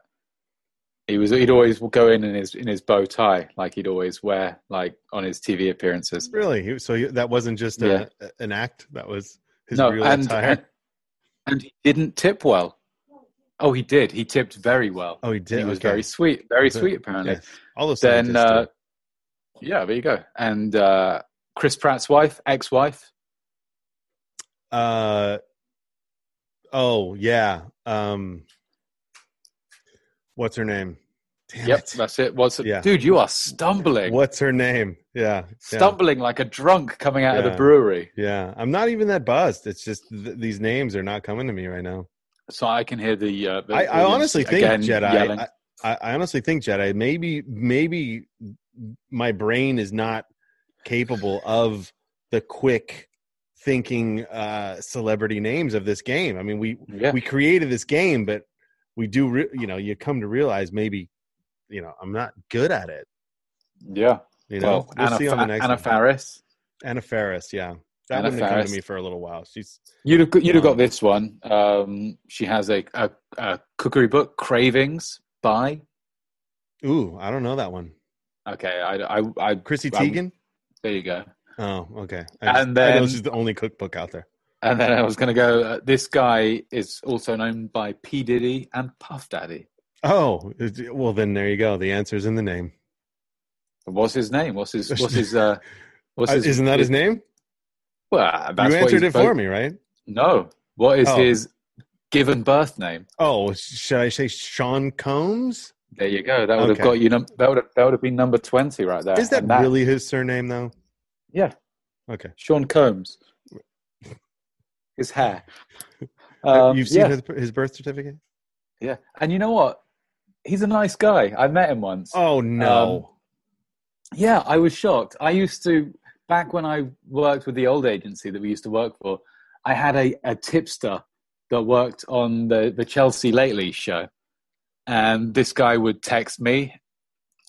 He was he'd always go in in his in his bow tie, like he'd always wear like on his TV appearances. Really? So that wasn't just a, an act. That was his no, real and, attire. and and he didn't tip well. Oh, he did. He tipped very well. oh, he did. He was Okay. very sweet, very sweet apparently. Yeah. All those Then, uh, yeah, there you go. And uh, Chris Pratt's wife, ex-wife, Uh, oh yeah. Um, what's her name? Damn Yep, it. that's it. What's Yeah. dude? You are stumbling, What's her name? Yeah. yeah. stumbling like a drunk coming out of the brewery. Yeah, I'm not even that buzzed. It's just th- these names are not coming to me right now. So I can hear the. Uh, the I, I honestly think Jedi. I, I I honestly think Jedi. Maybe maybe my brain is not capable of the quick thinking uh celebrity names of this game. I mean, we yeah, we created this game, but we do. Re- you know, you come to realize maybe, you know, I'm not good at it. yeah. You know, Well, we'll Anna, see on the next Anna one. Faris. Anna Faris, yeah, that Anna wouldn't have come Faris. to me for a little while. She's You'd have, got- you'd have Um, got this one. Um, she has a, a, a cookery book, Cravings by. ooh, I don't know that one. Okay, I, I, I Chrissy Teigen. there you go. Oh, okay. I And know then- she's the only cookbook out there. And then I was going to go. Uh, this guy is also known by P Diddy and Puff Daddy. Oh, well, then there you go. The answer's in the name. What's his name? What's his? What's his? Uh, what's Uh, his? Isn't that his name? Well, you answered it for me, right? No. What is Oh. his given birth name? Oh, should I say Sean Combs? There you go. That would have got you. Num- that would have. That would have been number twenty right there. Is that, And really his surname, though? Yeah, Okay. Sean Combs. His hair. Um, You've seen yeah, his, his birth certificate? yeah. And you know what? He's a nice guy. I met him once. Oh, no. Um, Yeah, I was shocked. I used to back when I worked with the old agency that we used to work for. I had a, a tipster that worked on the the Chelsea Lately show, and this guy would text me.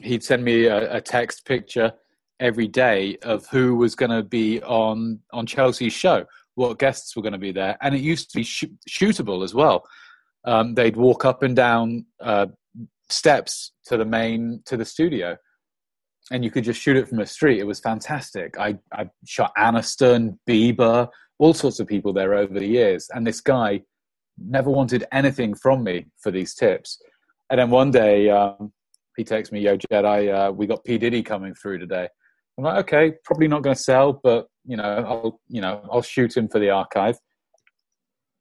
He'd send me a, a text picture every day of who was going to be on on Chelsea's show, what guests were going to be there, and it used to be sh- shootable as well. Um, they'd walk up and down uh, steps to the main to the studio and you could just shoot it from a street. It was fantastic. I, I shot Aniston, Bieber, all sorts of people there over the years. And this guy never wanted anything from me for these tips. And then one day um, he texts me, "Yo, Jedi, uh, we got P Diddy coming through today." I'm like, "Okay, probably not going to sell, but you know, I'll you know, I'll shoot him for the archive."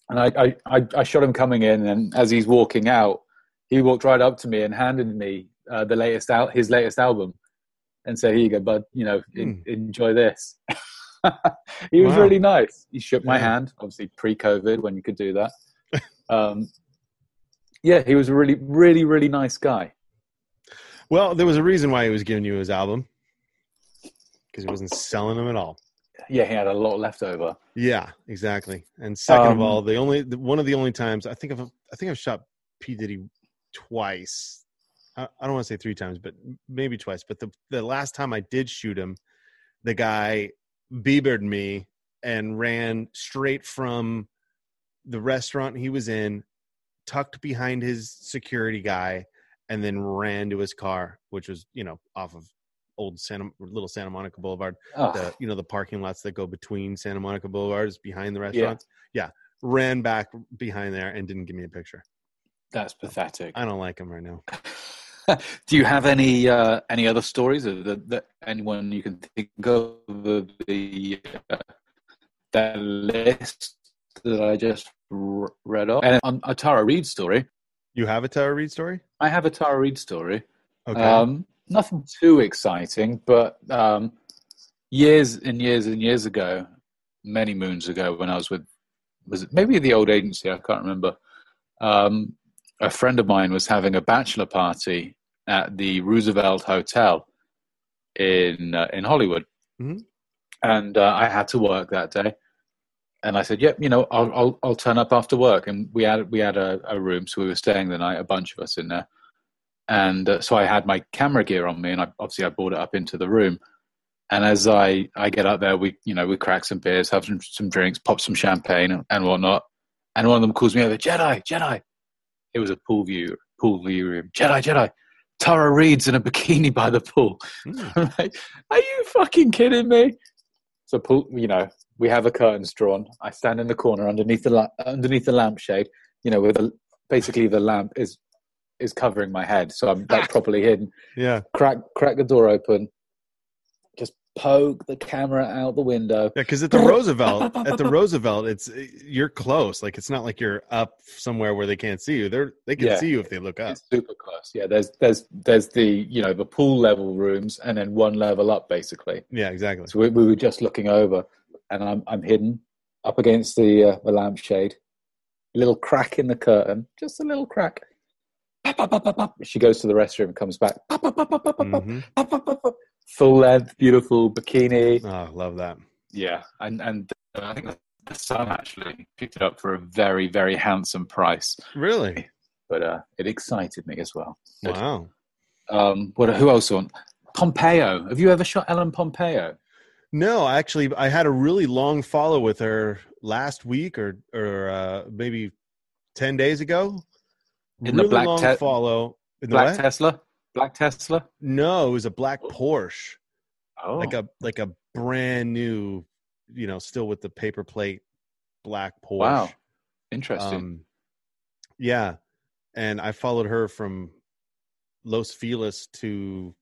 And I, I, I, shot him coming in, and as he's walking out, he walked right up to me and handed me uh, the latest out his latest album and said, "Here you go, bud. You know, en- enjoy this." he was Wow. really nice. He shook my Yeah. hand, obviously pre-COVID when you could do that. um, yeah, he was a really, really, really nice guy. Well, there was a reason why he was giving you his album because he wasn't selling them at all. Yeah, he had a lot left over. Yeah, exactly. And second of Um, all, the only the, one of the only times I think of I think I've shot P Diddy twice. I, I don't want to say three times, but maybe twice. But the the last time I did shoot him, the guy Biebered me and ran straight from the restaurant he was in, tucked behind his security guy, and then ran to his car, which was you know off of old Santa Little Santa Monica Boulevard. Oh, The you know the parking lots that go between Santa Monica Boulevards behind the restaurants. Yeah. ran back behind there and didn't give me a picture. that's pathetic. I don't like him right now. Do you have any uh, any other stories of that, that anyone you can think of of the uh, that list that I just r- read off? And on a Tara Reid story, You have a Tara Reid story? I have a Tara Reid story. Okay. Um, nothing too exciting, but um, years and years and years ago, many moons ago, when I was with was it maybe the old agency? I can't remember. Um, a friend of mine was having a bachelor party at the Roosevelt Hotel in uh, in Hollywood, Mhm. and uh, I had to work that day. And I said, "Yep, you know, I'll I'll, I'll turn up after work." And we had we had a, a room, so we were staying the night, a bunch of us in there and uh, so I had my camera gear on me, and I, obviously I brought it up into the room. And as I, I get up there, we you know we crack some beers, have some, some drinks, pop some champagne and, and whatnot. And one of them calls me over, Jedi, Jedi. It was a pool view, pool view room. Jedi, Jedi. Tara Reid's in a bikini by the pool. I'm like, are you fucking kidding me? So pool, you know, we have the curtains drawn. I stand in the corner underneath the la- underneath the lampshade. You know, with the, basically the lamp is is covering my head, so I'm like properly hidden. Yeah. Crack crack the door open, just poke the camera out the window. Yeah, because at the Roosevelt, at the Roosevelt, it's you're close. Like it's not like you're up somewhere where they can't see you. They're they can Yeah. see you if they look up. It's super close. Yeah, there's there's there's the you know the pool level rooms and then one level up basically. Yeah, exactly. So we, we were just looking over, and I'm I'm hidden up against the uh, the lampshade. A little crack in the curtain, just a little crack. Pop, pop, pop, pop, pop. She goes to the restroom and comes back. Pop, pop, pop, pop, pop, pop, pop, Mhm. pop, pop, pop, pop. Full length, beautiful bikini. Oh, love that. Yeah, and and uh, I think the Sun actually picked it up for a very very handsome price, Really? but uh, it excited me as well. Good. Wow. Um, what? Who else on? Pompeo. Have you ever shot Ellen Pompeo? No, actually, I had a really long follow with her last week or or uh, maybe ten days ago. In the black long te- follow. In Black what? Tesla. Black Tesla. No, it was a black Porsche, Oh, like a like a brand new, you know, still with the paper plate black Porsche. wow, interesting. Um, yeah, and I followed her from Los Feliz to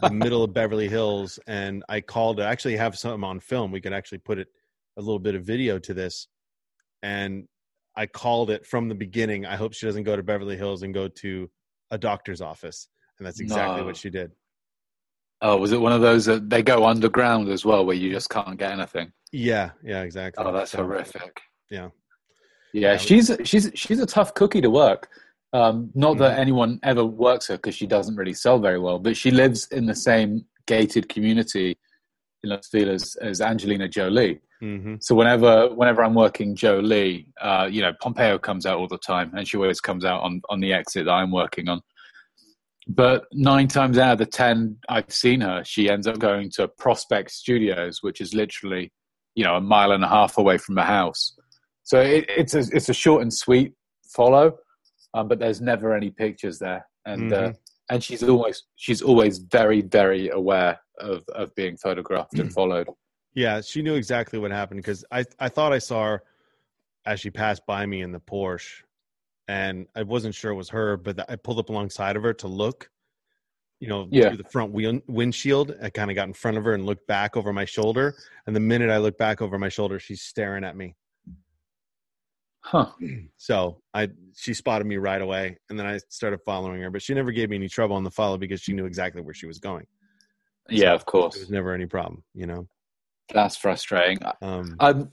the middle of Beverly Hills, and I called. I actually have some on film. We could actually put it a little bit of video to this, and I called it from the beginning. I hope she doesn't go to Beverly Hills and go to a doctor's office, and that's exactly No. what she did. oh, was it one of those that they go underground as well, where you just can't get anything? Yeah, yeah, exactly. Oh, that's So, horrific. Yeah. Yeah, Yeah. she's she's she's a tough cookie to work. Um, not that Mhm. anyone ever works her because she doesn't really sell very well, but she lives in the same gated community in Los Feliz as as Angelina Jolie. hmm So whenever whenever I'm working Jolie, uh, you know, Pompeo comes out all the time, and she always comes out on on the exit that I'm working on. But nine times out of the ten I've seen her, she ends up going to Prospect Studios, which is literally, you know, a mile and a half away from the house. So it, it's a it's a short and sweet follow, um, but there's never any pictures there, and uh, and she's always she's always very very aware of of being photographed and followed. Yeah, she knew exactly what happened because I I thought I saw her as she passed by me in the Porsche, and I wasn't sure it was her, but I pulled up alongside of her to look, you know, Yeah. through the front wheel, windshield. I kind of got in front of her and looked back over my shoulder, and the minute I looked back over my shoulder, she's staring at me. Huh. So I she spotted me right away, and then I started following her, but she never gave me any trouble on the follow because she knew exactly where she was going. Yeah, of course. There was never any problem, you know. That's frustrating. Um, Um,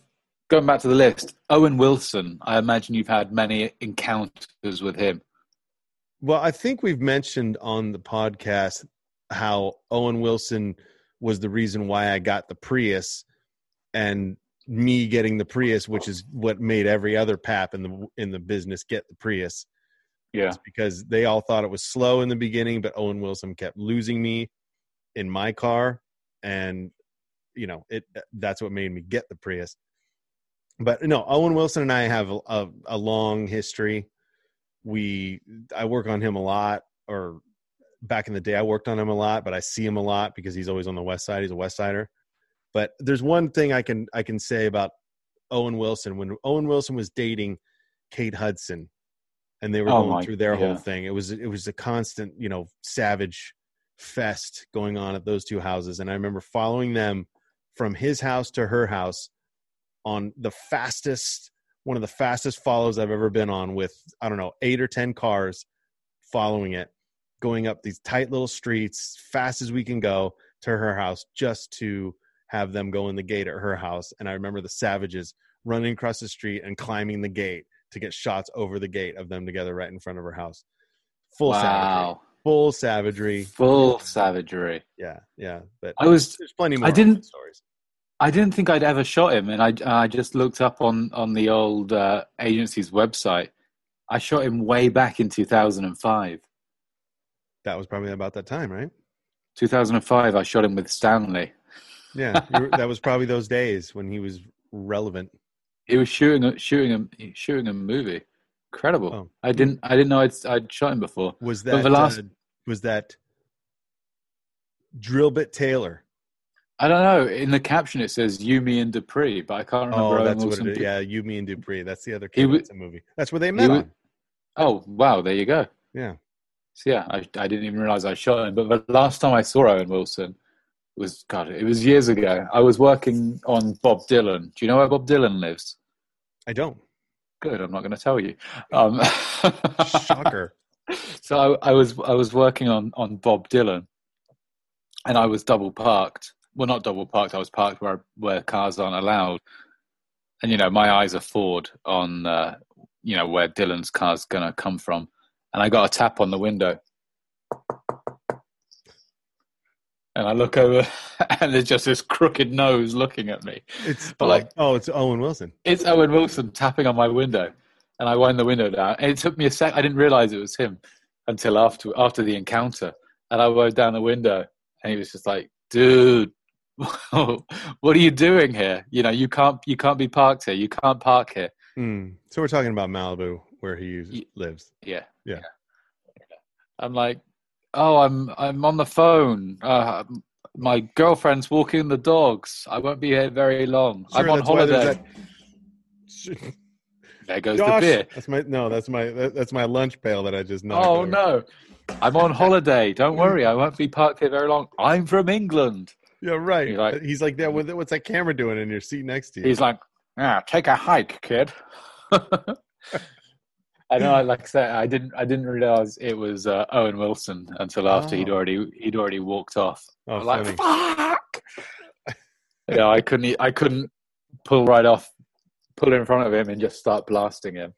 going back to the list, Owen Wilson. I imagine you've had many encounters with him. Well, I think we've mentioned on the podcast how Owen Wilson was the reason why I got the Prius, and me getting the Prius, which is what made every other pap in the in the business get the Prius, Yeah. It's because they all thought it was slow in the beginning, but Owen Wilson kept losing me in my car, and you know it that's what made me get the Prius. But no, Owen Wilson and I have a, a, a long history. We I work on him a lot, or back in the day I worked on him a lot, but I see him a lot because he's always on the west side. He's a west sider. But there's one thing I can I can say about Owen Wilson when Owen Wilson was dating Kate Hudson and they were Oh going my- through their whole thing. It was it was a constant, you know, savage fest going on at those two houses. And I remember following them from his house to her house on the fastest one of the fastest follows I've ever been on with I don't know, 8 or 10 cars following it going up these tight little streets fast as we can go to her house just to have them go in the gate at her house and I remember the savages running across the street and climbing the gate to get shots over the gate of them together right in front of her house. Full savagery. wow. Full savagery. Full savagery. Yeah, yeah. But I was there's plenty more I didn't- stories. I didn't think I'd ever shot him, and I I just looked up on on the old uh, agency's website. I shot him way back in 2005. That was probably about that time, right? 2005, I shot him with Stanley. Yeah, that was probably those days when he was relevant. He was shooting a shooting a shooting a movie. Incredible. Oh. I didn't I didn't know I'd I'd shot him before. Was But that the last- uh, was that Drillbit Taylor? I don't know. In the caption, it says you, me, and Dupree, but I can't remember. Oh, that's what it is. Yeah, you, me, and Dupree. That's the other He kid. wa- That's a movie. That's where they met on. Oh wow! There you go. Yeah. So yeah, I, I didn't even realize I shot him. But the last time I saw Owen Wilson was God. It was years ago. I was working on Bob Dylan. Do you know where Bob Dylan lives? I don't. Good. I'm not going to tell you. Um, Shocker. so I, I was I was working on on Bob Dylan, and I was double parked. Well, not double parked. I was parked where where cars aren't allowed. And you know, my eyes are forward on uh, you know where Dylan's car's going to come from, and I got a tap on the window. And I look over, and there's just this crooked nose looking at me. It's But like- oh, it's Owen Wilson. It's Owen Wilson tapping on my window, and I wind the window down. And it took me a sec. I didn't realize it was him until after after the encounter. And I wound down the window, and he was just like, "Dude, what are you doing here? You know, you can't you can't be parked here. You can't park here." Hmm. So we're talking about Malibu, where he lives. Yeah, Yeah. I'm like, "Oh, I'm I'm on the phone. Uh, my girlfriend's walking the dogs. I won't be here very long. I'm on that's why there's holiday." that- There goes Josh, the beer. that's my no. That's my that, that's my lunch pail that I just knocked. Oh over. no. I'm on holiday. Don't worry, I won't be parked here very long. I'm from England. Yeah, right. He's like- He's like that. With what's that camera doing in your seat next to you? He's like, ah, take a hike, kid. I know, I- like I said, I didn't, I didn't realize it was uh, Owen Wilson until after he'd Oh. already, he'd already walked off. oh, I'm like, funny. fuck. yeah, I couldn't, I couldn't pull right off, pull in front of him and just start blasting him.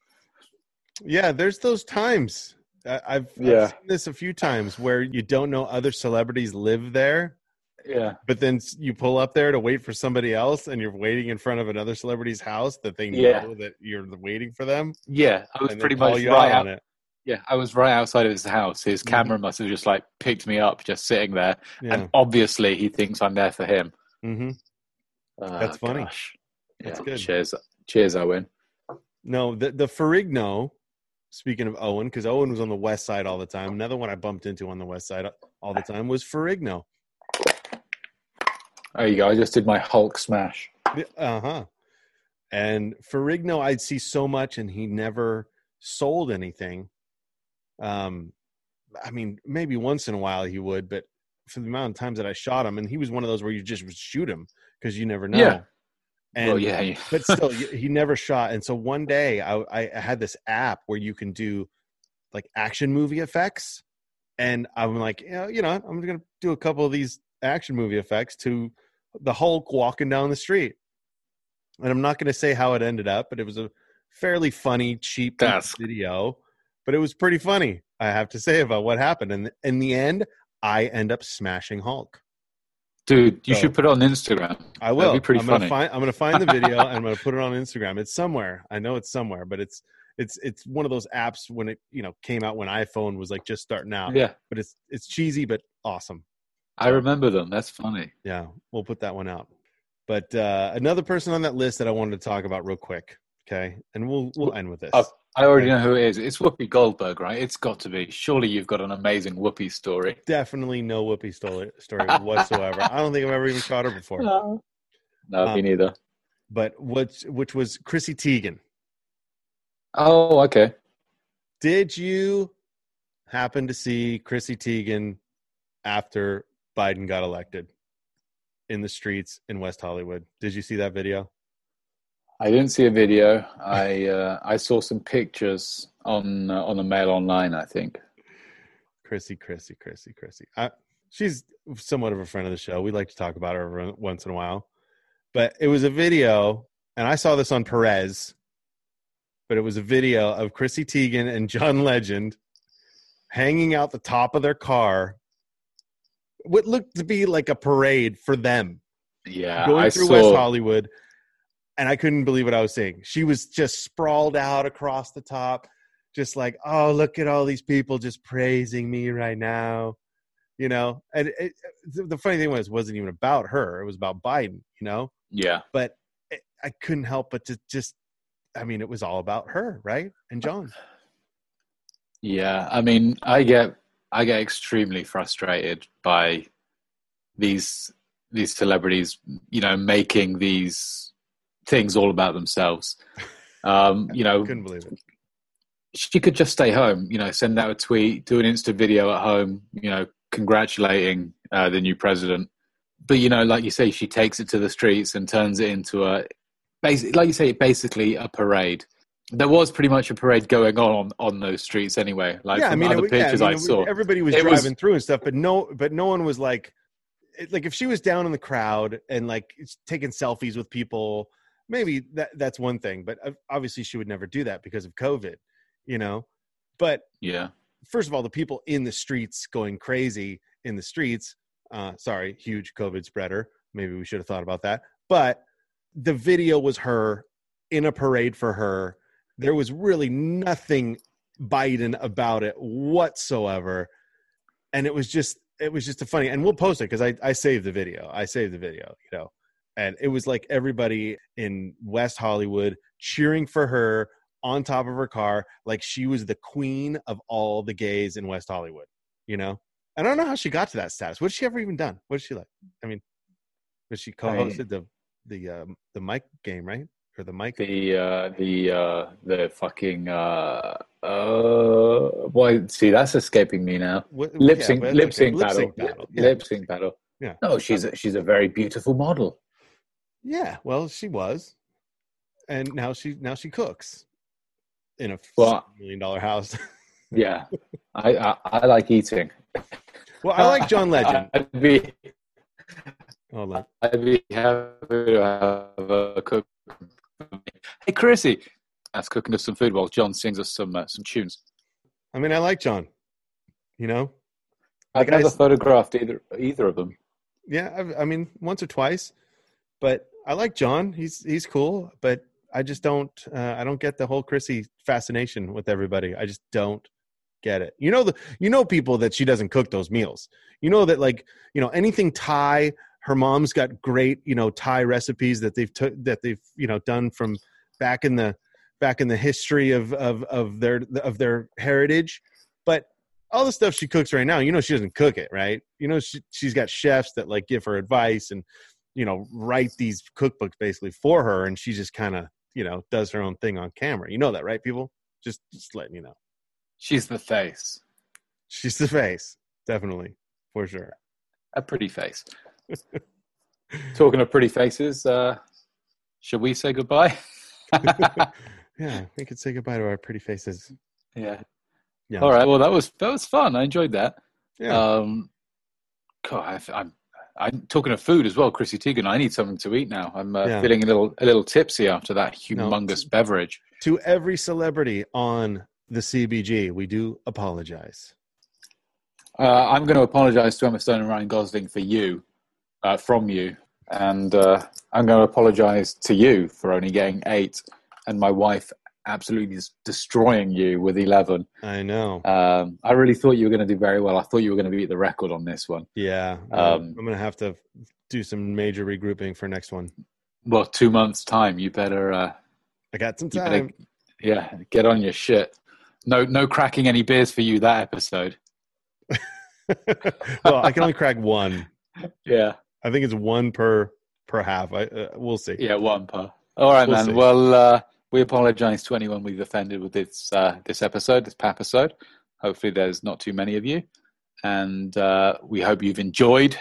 Yeah, there's those times. I- I've, Yeah. I've seen this a few times where you don't know other celebrities live there, Yeah, but then you pull up there to wait for somebody else, and you're waiting in front of another celebrity's house that they know Yeah. that you're waiting for them. yeah. I was pretty much right out it. Yeah, I was right outside of his house. His Mhm. camera must have just like picked me up, just sitting there. Yeah. And obviously, he thinks I'm there for him. hmm Oh, That's funny. gosh. That's Yeah, good. Cheers, cheers, Owen. No, the the Ferrigno. Speaking of Owen, because Owen was on the west side all the time. Another one I bumped into on the west side all the time was Ferrigno. There you go. I just did my Hulk smash. Uh huh. And Ferrigno, I'd see so much, and he never sold anything. Um, I mean, maybe once in a while he would, but for the amount of times that I shot him, and he was one of those where you just would shoot him because you never know. Yeah. And, well, yeah, but still, he never shot. And so one day, I, I had this app where you can do like action movie effects, and I'm like, you know, you know, I'm gonna do a couple of these action movie effects to the Hulk walking down the street. And I'm not gonna say how it ended up, but it was a fairly funny, cheap That's- video. But it was pretty funny, I have to say, about what happened. And in the end, I end up smashing Hulk. dude, you So- should put it on Instagram. I will. be pretty I'm funny. Gonna find, I'm gonna find the video and I'm gonna put it on Instagram. It's somewhere. I know it's somewhere, but it's it's it's one of those apps when it you know came out when iPhone was like just starting out. Yeah, But it's it's cheesy but awesome. I remember them. That's funny. Yeah, we'll put that one out. But uh, another person on that list that I wanted to talk about real quick. Okay, and we'll we'll end with this. Oh, I already know who it is. It's Whoopi Goldberg, right? It's got to be. Surely you've got an amazing Whoopi story. Definitely no Whoopi story, story whatsoever. I don't think I've ever even shot her before. No, no Um, me neither. But which which was Chrissy Teigen. Oh, okay. Did you happen to see Chrissy Teigen after Biden got elected in the streets in West Hollywood? Did you see that video? I didn't see a video. I uh, I saw some pictures on uh, on the Mail Online. I think. Chrissy, Chrissy, Chrissy, Chrissy. I, she's somewhat of a friend of the show. We like to talk about her every once in a while. But it was a video, and I saw this on Perez, but it was a video of Chrissy Teigen and John Legend hanging out the top of their car. What looked to be like a parade for them Yeah, going I through saw. West Hollywood, and I couldn't believe what I was seeing. She was just sprawled out across the top, just like, oh, look at all these people just praising me right now, you know. And it, it- the funny thing was, it wasn't even about her; it was about Biden, you know. Yeah, But it, I couldn't help but to just, I mean, it was all about her, right? And uh, John. yeah. I mean, I get I get extremely frustrated by these these celebrities, you know, making these things all about themselves. Um, you know, Couldn't believe it. she could just stay home, you know, send out a tweet, do an Insta video at home, you know, congratulating uh, the new president. But you know, like you say, she takes it to the streets and turns it into a, basically, like you say, basically a parade. There was pretty much a parade going on on those streets anyway. Like yeah, I mean, other was- yeah, pictures I, I, mean, it- saw, everybody was It was- driving through and stuff, but no, but no one was like, like if she was down in the crowd and like taking selfies with people, maybe that that's one thing. But obviously, she would never do that because of COVID, you know. But yeah, first of all, the people in the streets going crazy in the streets. Uh, sorry, huge COVID spreader. Maybe we should have thought about that. But the video was her in a parade for her. There was really nothing Biden about it whatsoever, and it was just it was just a funny. And we'll post it because I I saved the video. I saved the video, you know. And it was like everybody in West Hollywood cheering for her on top of her car, like she was the queen of all the gays in West Hollywood. You know, I don't know how she got to that status. What has she ever even done? What is she like? I mean, was she co-hosted the the um, the mic game, right? The mic? the uh, the uh, the fucking uh, uh, boy, see, that's escaping me now. What- Lip sync, but- lip sync lip battle, sync battle, yeah. lip sync battle. Yeah. No, she's a, she's a very beautiful model. Yeah, well, she was, and now she now she cooks in a Well- million dollar house. Yeah, I, I I like eating. well, I like John Legend. I'd be Hold on. I'd be happy to have a cook. Hey, Chrissy, that's cooking us some food while John sings us some uh, some tunes. I mean, I like John. You know, I've guy's- never photographed either either of them. yeah. I've, I mean, once or twice, but I like John. He's he's cool, but I just don't. Uh, I don't get the whole Chrissy fascination with everybody. I just don't get it. You know the you know people that she doesn't cook those meals. You know that like you know anything Thai. Her mom's got great you know Thai recipes that they've took that they've you know done from back in the back in the history of of of their of their heritage. But all the stuff she cooks right now, you know she doesn't cook it, right? You know she she's got chefs that like give her advice and you know write these cookbooks basically for her, and she just kind of you know does her own thing on camera. You know that, right? People just just letting you know. She's the face, She's the face, definitely for sure. a pretty face. Talking of pretty faces, uh, should we say goodbye? Yeah, we could say goodbye to our pretty faces. yeah. Yeah. All right. Well, that was that was fun. I enjoyed that. Yeah. Um, God, I, I'm I'm talking of food as well, Chrissy Teigen. I need something to eat now. I'm uh, Yeah. feeling a little a little tipsy after that No. humongous beverage. to every celebrity on the CBG, we do apologize. Uh, I'm going to apologise to Emma Stone and Ryan Gosling for you, uh, from you, and uh, I'm going to apologise to you for only getting eight, and my wife absolutely is destroying you with 11. I know. Um, I really thought you were going to do very well. I thought you were going to beat the record on this one. Yeah, Um, I'm gonna have to do some major regrouping for next one. Well, two months' time, you better, uh, I got some you better, time. yeah, get on your shit. No, no cracking any beers for you that episode. well, I can only crack one. Yeah, I think it's one per per half. I uh, we'll see. yeah, one per. All right, We'll man. see. Well, uh, we apologize to anyone we've offended with this uh, this episode, this episode. Hopefully, there's not too many of you, and uh, we hope you've enjoyed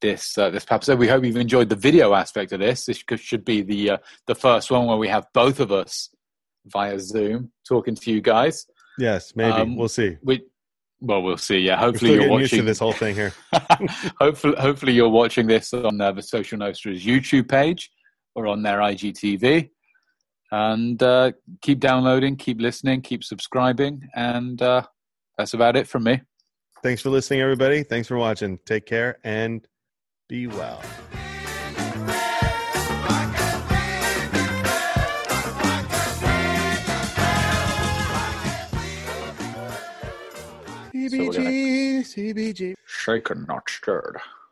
this uh, this episode. We hope you've enjoyed the video aspect of this. This should be the uh, the first one where we have both of us via Zoom talking to you guys. Yes, maybe Um, we'll see. We well, we'll see. Yeah, hopefully you're getting used to watching this whole thing here. hopefully, hopefully you're watching this on uh, the Social Nostra's YouTube page or on their IGTV. And uh, keep downloading, keep listening, keep subscribing, and uh, that's about it from me. Thanks for listening, everybody. Thanks for watching. Take care and be well. So gonna- CBG, CBG. Shaken, not stirred.